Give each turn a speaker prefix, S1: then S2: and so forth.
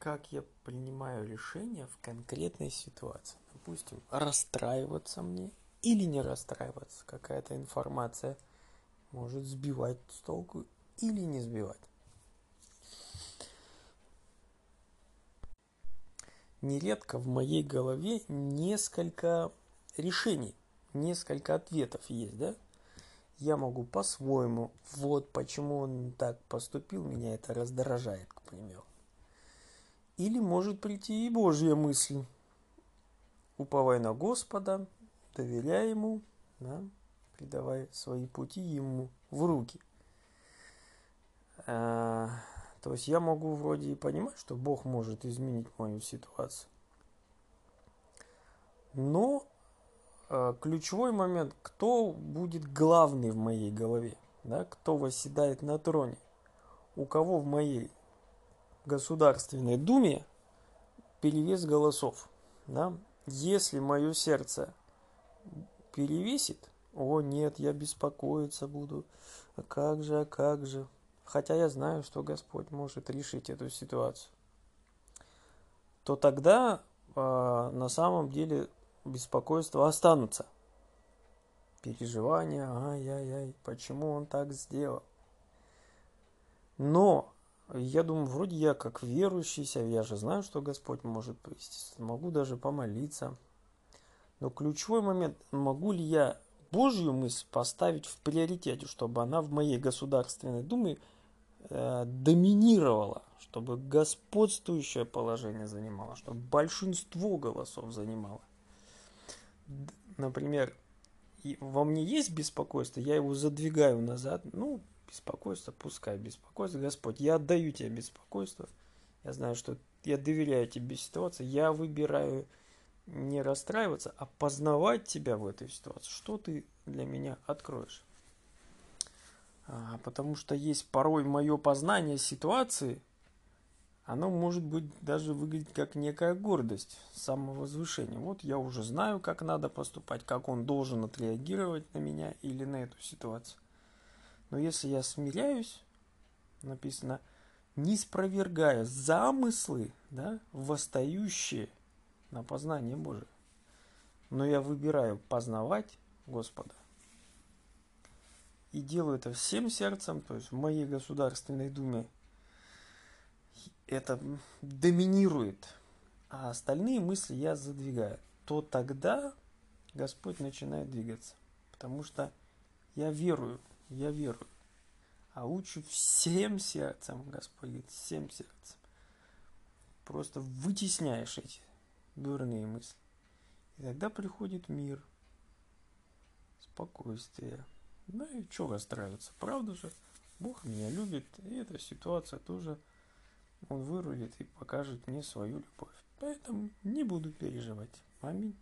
S1: как я принимаю решение в конкретной ситуации. Допустим, расстраиваться мне или не расстраиваться. Какая-то информация может сбивать с толку или не сбивать. Нередко в моей голове несколько решений, несколько ответов есть, да? Я могу по-своему, вот почему он так поступил, меня это раздражает, к примеру. Или может прийти и Божья мысль. Уповай на Господа, доверяй Ему, да, предавай свои пути Ему в руки. А, то есть я могу вроде и понимать, что Бог может изменить мою ситуацию. Но э, ключевой момент, кто будет главный в моей голове, да, кто восседает на троне, у кого в моей Государственной Думе перевес голосов. Да? Если мое сердце перевесит, о нет, я беспокоиться буду, а как же, а как же, хотя я знаю, что Господь может решить эту ситуацию, то тогда э, на самом деле беспокойства останутся. Переживания, ай-яй-яй, почему он так сделал. Но я думаю, вроде я как верующий, я же знаю, что Господь может провести, могу даже помолиться. Но ключевой момент, могу ли я Божью мысль поставить в приоритете, чтобы она в моей Государственной Думе Э, доминировала, чтобы господствующее положение занимало, чтобы большинство голосов занимало. Например, во мне есть беспокойство, я его задвигаю назад, ну, беспокойство, пускай беспокойство, Господь, я отдаю тебе беспокойство, я знаю, что я доверяю тебе ситуации, я выбираю не расстраиваться, а познавать тебя в этой ситуации, что ты для меня откроешь. А, потому что есть порой мое познание ситуации, оно может быть даже выглядеть как некая гордость, самовозвышение. Вот я уже знаю, как надо поступать, как он должен отреагировать на меня или на эту ситуацию. Но если я смиряюсь, написано, не спровергая замыслы, да, восстающие на познание Божие, но я выбираю познавать Господа, и делаю это всем сердцем, то есть в моей Государственной Думе это доминирует, а остальные мысли я задвигаю, то тогда Господь начинает двигаться. Потому что я верую, я верую. А учу всем сердцем, Господь говорит, всем сердцем. Просто вытесняешь эти дурные мысли. И тогда приходит мир, спокойствие. Ну и что расстраиваться, правда же? Бог меня любит, и эта ситуация тоже он вырулит и покажет мне свою любовь. Поэтому не буду переживать. Аминь.